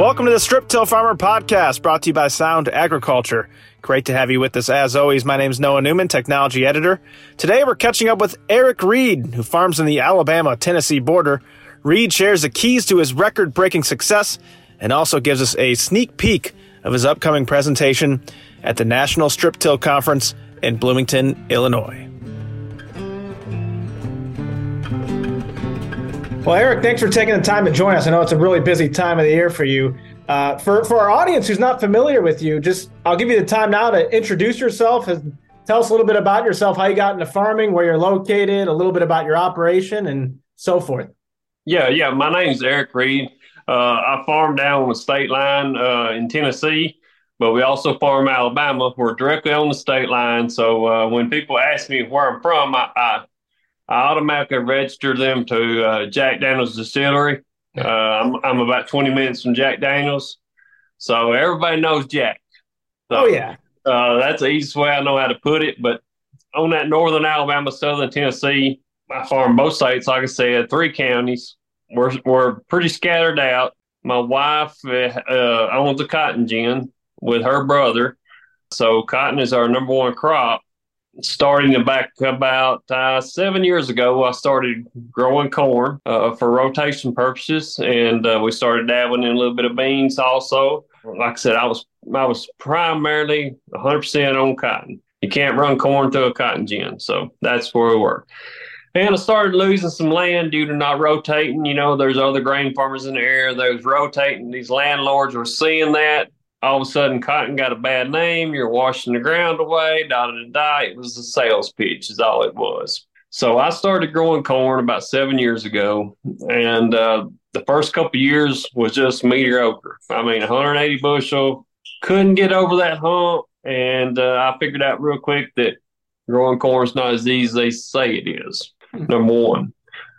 Welcome to the Strip Till Farmer Podcast, brought to you by Sound Agriculture. Great to have you with us as always. My name is Noah Newman, technology editor. Today we're catching up with Eric Reed, who farms in the Alabama Tennessee border. Reed shares the keys to his record breaking success and also gives us a sneak peek of his upcoming presentation at the National Strip Till Conference in Bloomington, Illinois. Well, Eric, thanks for taking the time to join us. I know it's a really busy time of the year for you. Uh, for for our audience who's not familiar with you, just I'll give you the time now to introduce yourself. And tell us a little bit about yourself, how you got into farming, where you're located, a little bit about your operation, and so forth. Yeah, yeah. My name's Eric Reed. Uh, I farm down on the state line uh, in Tennessee, but we also farm Alabama. We're directly on the state line. So uh, when people ask me where I'm from, I, I I automatically register them to uh, Jack Daniels Distillery. Uh, I'm, I'm about 20 minutes from Jack Daniels. So everybody knows Jack. So, oh, yeah. Uh, that's the easiest way I know how to put it. But on that northern Alabama, southern Tennessee, I farm both states, like I said, three counties. We're, we're pretty scattered out. My wife uh, owns a cotton gin with her brother. So cotton is our number one crop starting back about uh, seven years ago, I started growing corn uh, for rotation purposes, and uh, we started dabbling in a little bit of beans also. Like I said, I was I was primarily 100% on cotton. You can't run corn through a cotton gin, so that's where we were. And I started losing some land due to not rotating. You know, there's other grain farmers in the area that was rotating. These landlords were seeing that all of a sudden cotton got a bad name, you're washing the ground away, da da da. It was a sales pitch, is all it was. So I started growing corn about seven years ago, and uh, the first couple years was just mediocre. I mean, 180 bushel, couldn't get over that hump, and uh, I figured out real quick that growing corn is not as easy as they say it is. Number one.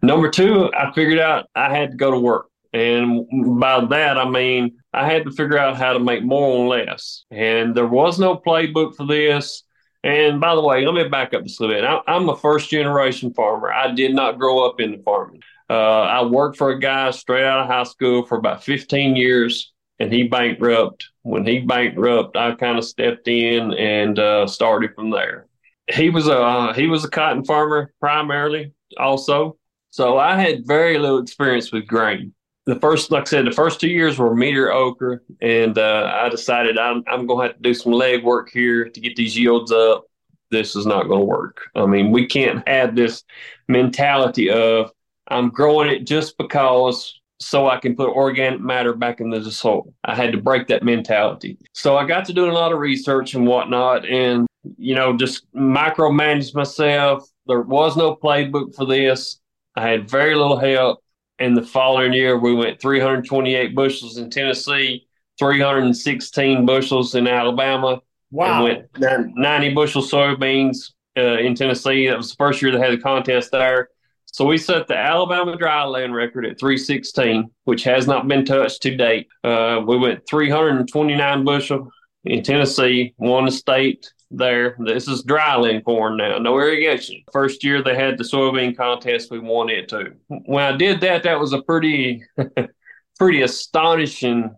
Number two, I figured out I had to go to work. And by that, I mean, I had to figure out how to make more and less. And there was no playbook for this. And by the way, let me back up just a little bit. I, am a first generation farmer. I did not grow up in the farming. Uh, I worked for a guy straight out of high school for about 15 years, and he bankrupt. When he bankrupt, I kind of stepped in and uh, started from there. He was a uh, he was a cotton farmer primarily, also. So I had very little experience with grain the first, like I said, the first two years were mediocre, and uh, I decided I'm, I'm going to have to do some leg work here to get these yields up. This is not going to work. I mean, we can't have this mentality of I'm growing it just because so I can put organic matter back into the soil. I had to break that mentality. So I got to doing a lot of research and whatnot, and you know, just micromanage myself. There was no playbook for this. I had very little help in the following year, we went 328 bushels in Tennessee, 316 bushels in Alabama. Wow. And went 90 bushel soybeans uh, in Tennessee. That was the first year they had the contest there. So we set the Alabama dry land record at 316, which has not been touched to date. Uh, we went 329 bushel in Tennessee, won the state there. This is dryland corn now, no irrigation. First year they had the soybean contest, we won it too. When I did that, that was a pretty, pretty astonishing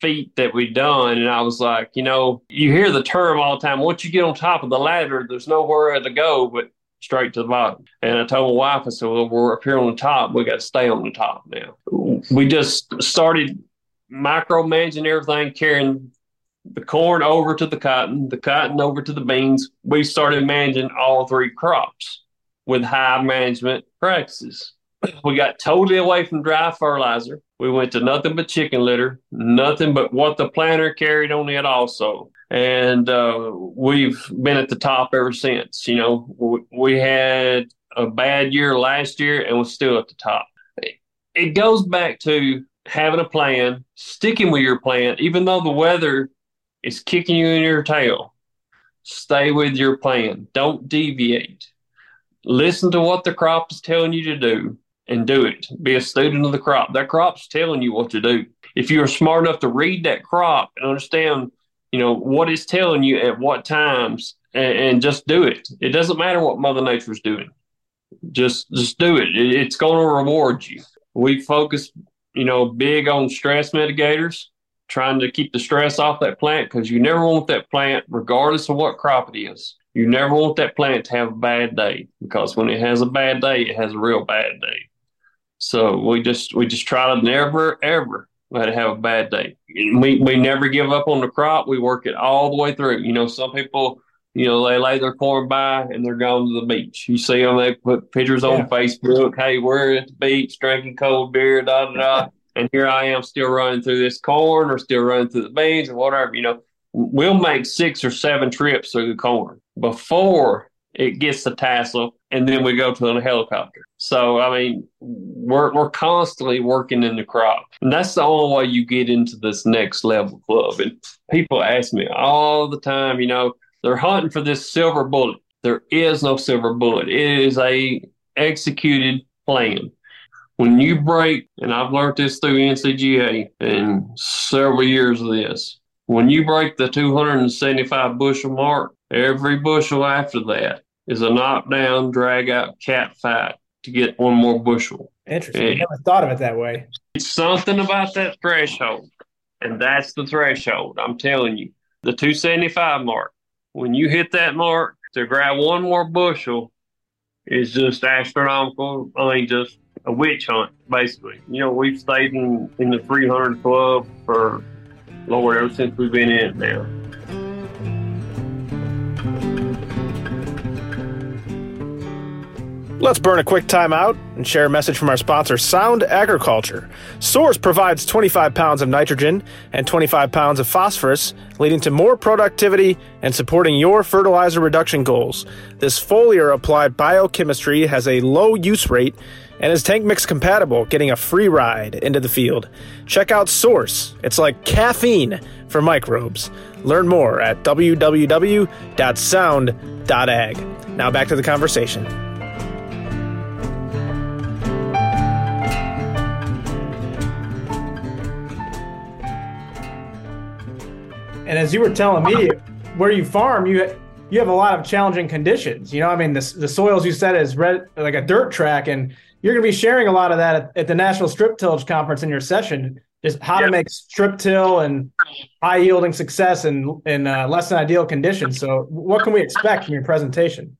feat that we done. And I was like, you know, you hear the term all the time. Once you get on top of the ladder, there's nowhere to go but straight to the bottom. And I told my wife, I said, well, we're up here on the top. We got to stay on the top now. We just started micromanaging everything, carrying the corn over to the cotton, the cotton over to the beans. We started managing all three crops with high management practices. We got totally away from dry fertilizer. We went to nothing but chicken litter, nothing but what the planter carried on it also. And uh, we've been at the top ever since. You know, we, we had a bad year last year and we're still at the top. It goes back to having a plan, sticking with your plan, even though the weather is kicking you in your tail. Stay with your plan. Don't deviate. Listen to what the crop is telling you to do and do it. Be a student of the crop. That crop's telling you what to do. If you're smart enough to read that crop and understand, you know, what it's telling you at what times and, and just do it. It doesn't matter what Mother Nature's doing. Just just do it. it it's going to reward you. We focus you know, big on stress mitigators, trying to keep the stress off that plant because you never want that plant, regardless of what crop it is, you never want that plant to have a bad day because when it has a bad day, it has a real bad day. So we just we just try to never ever let it have a bad day. We we never give up on the crop. We work it all the way through. You know, some people you know, they lay their corn by and they're going to the beach. You see them, they put pictures on. Facebook. Hey, we're at the beach drinking cold beer, da da da. And here I am still running through this corn or still running through the beans or whatever. You know, we'll make six or seven trips through the corn before it gets the tassel, and then we go to the helicopter. So I mean, we're we're constantly working in the crop, and that's the only way you get into this next level club. And people ask me all the time, you know they're hunting for this silver bullet. There is no silver bullet. It is a executed plan. When you break, and I've learned this through NCGA and several years of this, when you break the 275 bushel mark, every bushel after that is a knockdown, drag out cat fight to get one more bushel. Interesting. And I never thought of it that way. It's something about that threshold. And that's the threshold. I'm telling you. The 275 mark when you hit that mark to grab one more bushel is just astronomical. I mean, just a witch hunt, basically. You know, we've stayed in, in the 300 club for, Lord, ever since we've been in it now. Let's burn a quick time out and share a message from our sponsor, Sound Agriculture. Source provides 25 pounds of nitrogen and 25 pounds of phosphorus, leading to more productivity and supporting your fertilizer reduction goals. This foliar applied biochemistry has a low use rate and is tank mix compatible, getting a free ride into the field. Check out Source. It's like caffeine for microbes. Learn more at www.sound.ag. Now back to the conversation. And as you were telling me, where you farm, you you have a lot of challenging conditions. You know, I mean, the, the soils you said is red, like a dirt track, and you're going to be sharing a lot of that at, at, the National Strip Tillage Conference in your session. Just how to make strip till and high yielding success in in uh, less than ideal conditions. So, what can we expect from your presentation?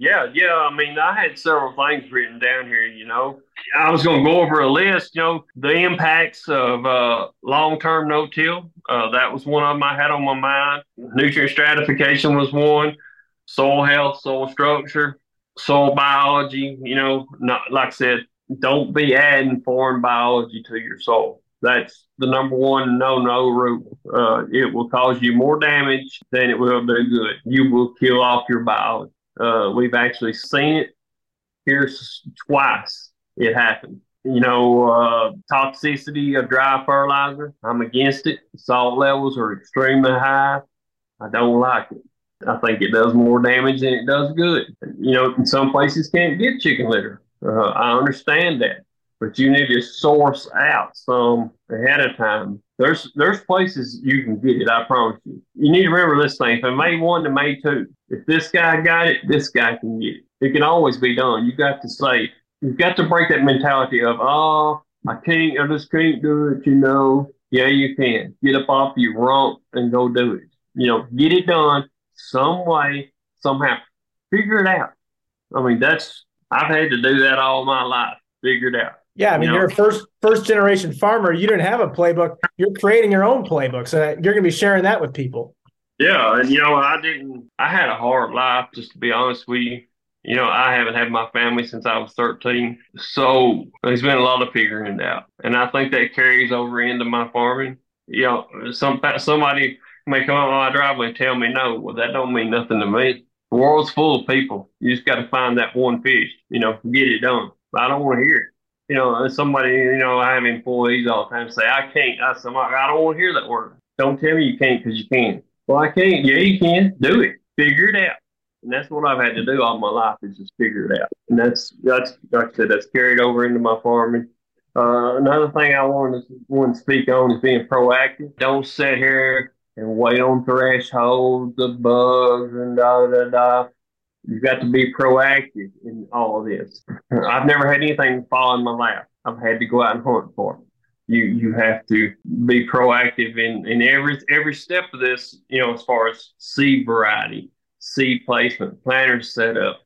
Yeah, yeah. I mean, I had several things written down here. You know, I was going to go over a list. You know, the impacts of uh, long-term no-till. Uh, that was one of them I had on my mind. Nutrient stratification was one. Soil health, soil structure, soil biology. You know, not like I said, don't be adding foreign biology to your soil. That's the number one no-no rule. Uh, it will cause you more damage than it will do good. You will kill off your biology. Uh, we've actually seen it here twice. It happened. You know, uh, toxicity of dry fertilizer. I'm against it. Salt levels are extremely high. I don't like it. I think it does more damage than it does good. You know, in some places can't get chicken litter. Uh, I understand that, but you need to source out some ahead of time. There's there's places you can get it. I promise you. You need to remember this thing from May one to May two. If this guy got it, this guy can get it. It can always be done. You got to say, you've got to break that mentality of, oh, I can't, I just can't do it, you know. Yeah, you can. Get up off your rump and go do it. You know, get it done some way, somehow. Figure it out. I mean, that's, I've had to do that all my life. Figure it out. Yeah, I mean, you are a first first generation farmer. You didn't have a playbook. You're creating your own playbook, so you're going to be sharing that with people. Yeah, and you know, I didn't. I had a hard life, just to be honest with you. You know, I haven't had my family since I was 13. So there's been a lot of figuring it out. And I think that carries over into my farming. You know, some somebody may come on my driveway and tell me no. Well, that don't mean nothing to me. The world's full of people. You just got to find that one fish, you know, get it done. I don't want to hear it. You know, somebody, you know, I have employees all the time say, I can't. I, said, I don't want to hear that word. Don't tell me you can't because you can. Well, I can't. Yeah, you can. Do it. Figure it out. And that's what I've had to do all my life is just figure it out. And that's that's like I said, that's carried over into my farming. Uh, another thing I wanted to, want to speak on is being proactive. Don't sit here and wait on thresholds, of bugs, and da da da. You've got to be proactive in all of this. I've never had anything fall in my lap. I've had to go out and hunt for it. You you have to be proactive in, in every every step of this, you know, as far as seed variety, seed placement, planter setup,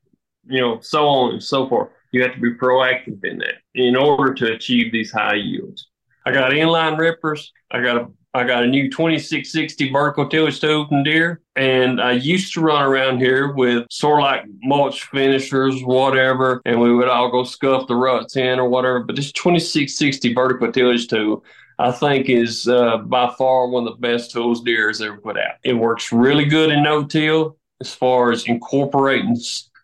you know, so on and so forth. You have to be proactive in that in order to achieve these high yields. I got inline rippers. I got a I got a new 2660 vertical tillage tool from Deere. and I used to run around here with like mulch finishers, whatever, and we would all go scuff the ruts in or whatever. But this 2660 vertical tillage tool, I think, is uh, by far one of the best tools Deere has ever put out. It works really good in no-till as far as incorporating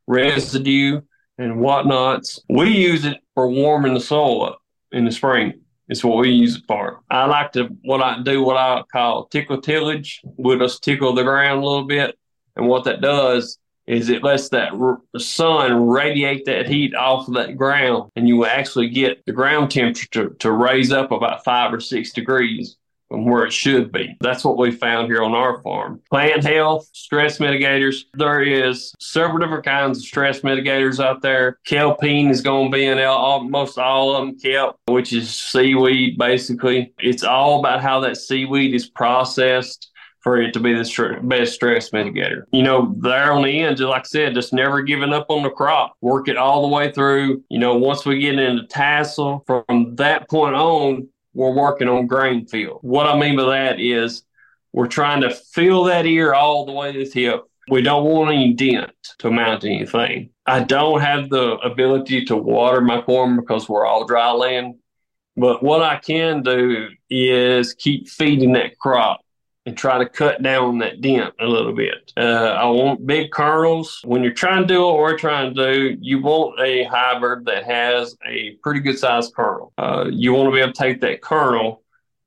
residue and whatnots. We use it for warming the soil up in the spring it's what we use it for. I like to what I do what I call tickle tillage. We'll just tickle the ground a little bit, and what that does is it lets that r- sun radiate that heat off of that ground, and you will actually get the ground temperature to, to raise up about five or six degrees from where it should be. That's what we found here on our farm. Plant health, stress mitigators. There is several different kinds of stress mitigators out there. Kelpine is going to be in almost all of them kelp, which is seaweed basically. It's all about how that seaweed is processed for it to be the best stress mitigator. You know, there on the end, just like I said, just never giving up on the crop. Work it all the way through. You know, once we get into tassel, from that point on, we're working on grain fill. What I mean by that is we're trying to fill that ear all the way to the tip. We don't want any dent to mount anything. I don't have the ability to water my corn because we're all dry land. But what I can do is keep feeding that crop and try to cut down that dent a little bit. Uh, I want big kernels. When you're trying to do what we're trying to do, you want a hybrid that has a pretty good sized kernel. Uh, you want to be able to take that kernel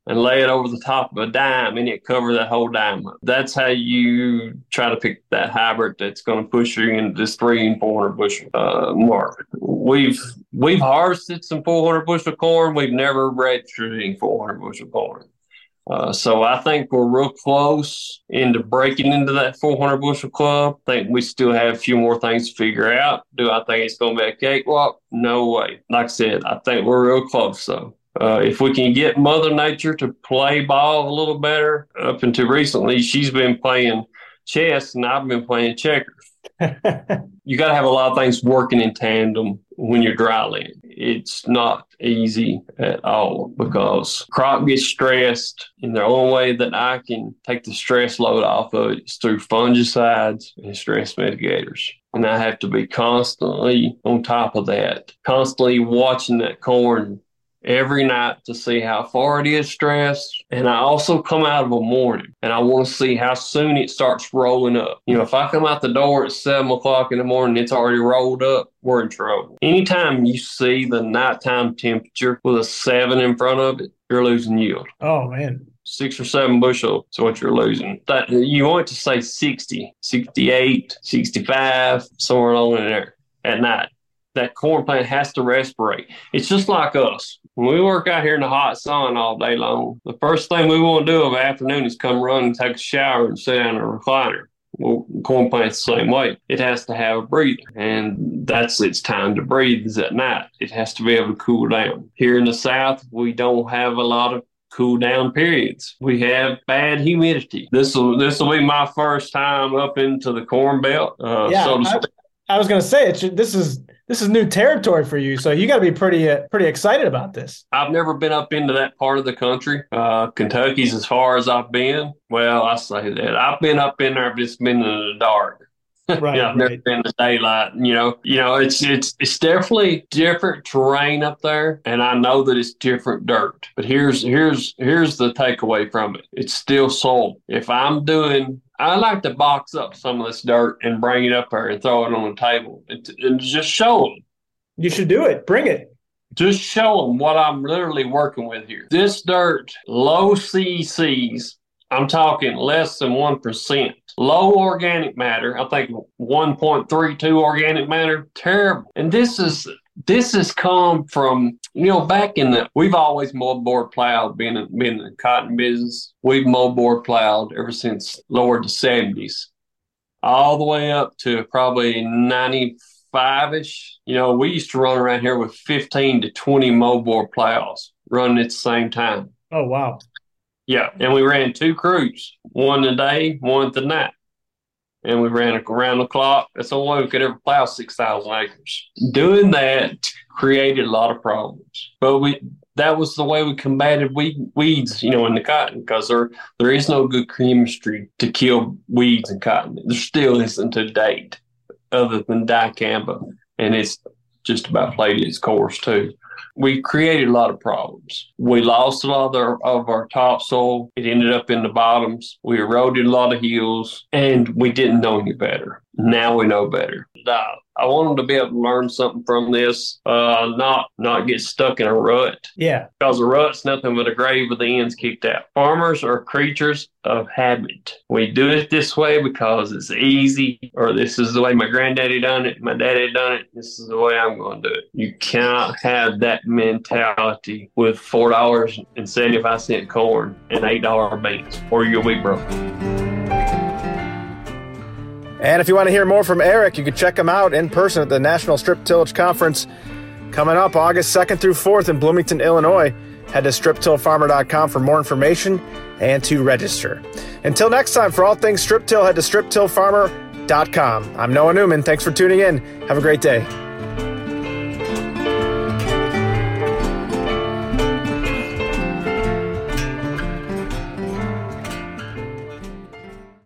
and lay it over the top of a dime and it cover that whole dime. That's how you try to pick that hybrid that's going to push you into this three and four hundred bushel uh, mark. We've we've harvested some four hundred bushel corn. We've never registered any four hundred bushel corn. Uh, so I think we're real close into breaking into that 400 bushel club. I think we still have a few more things to figure out. Do I think it's going to be a cakewalk? No way. Like I said, I think we're real close. So uh, if we can get Mother Nature to play ball a little better, up until recently, she's been playing chess and I've been playing checkers. you got to have a lot of things working in tandem when you're dry land. It's not easy at all because crop gets stressed. And the only way that I can take the stress load off of it is through fungicides and stress mitigators. And I have to be constantly on top of that, constantly watching that corn every night to see how far it is stressed. And I also come out of a morning and I want to see how soon it starts rolling up. You know, if I come out the door at seven o'clock in the morning, it's already rolled up, we're in trouble. Anytime you see the nighttime temperature with a seven in front of it, you're losing yield. Oh, man six or seven bushel is what you're losing. That you want to say 60, 68, 65, somewhere along in there at night. That corn plant has to respirate. It's just like us. When we work out here in the hot sun all day long, the first thing we want to do of the afternoon is come run and take a shower and sit down in a recliner. Well, corn plant's the same way. It has to have a breather, and that's its time to breathe is at night. It has to be able to cool down. Here in the South, we don't have a lot of cool down periods. We have bad humidity. This will this will be my first time up into the corn belt. Uh, yeah, so I, was going to say it. This is this is new territory for you, so you got to be pretty uh, pretty excited about this. I've never been up into that part of the country. Uh, Kentucky's as far as I've been. Well, I say that I've been up in there, I've just been in the dark. Right, yeah, I've never right. been in the daylight. You know, you know, it's it's it's definitely different terrain up there, and I know that it's different dirt. But here's here's here's the takeaway from it: it's still soil. If I'm doing I like to box up some of this dirt and bring it up there and throw it on the table and, and just show them. You should do it. Bring it. Just show them what I'm literally working with here. This dirt, low CECs, I'm talking less than 1%. Low organic matter, I think 1.32 organic matter, terrible. And this is this has come from you know back in the we've always moldboard plowed being in, being in the cotton business we've moldboard plowed ever since lower the 70s all the way up to probably 95ish you know we used to run around here with 15 to 20 moldboard plows running at the same time. Oh wow! Yeah, and we ran two crews, one the day, one the night, and we ran around the clock. That's the only way we could ever plow six thousand acres. Doing that created a lot of problems, but we that was the way we combated weed, weeds, you know, in the cotton because there there is no good chemistry to kill weeds in cotton. There still isn't to date, other than dicamba, and it's just about played its course too we created a lot of problems. We lost a lot of our, of our topsoil. It ended up in the bottoms. We eroded a lot of hills and we didn't know any better. Now we know better. I want them to be able to learn something from this, uh, not not get stuck in a rut. Yeah. Because a rut's nothing but a grave with the ends kicked out. Farmers are creatures of habit. We do it this way because it's easy, or this is the way my granddaddy done it, my daddy done it, this is the way I'm going to do it. You cannot have that mentality with four dollars and seventy five cent corn and eight dollar beans, or you'll be broke. And if you want to hear more from Eric, you can check him out in person at the National Strip Tillage Conference coming up August 2nd through 4th in Bloomington, Illinois. Head to striptillfarmer.com for more information and to register. Until next time, for all things strip till, head to striptillfarmer.com. I'm Noah Newman. Thanks for tuning in. Have a great day.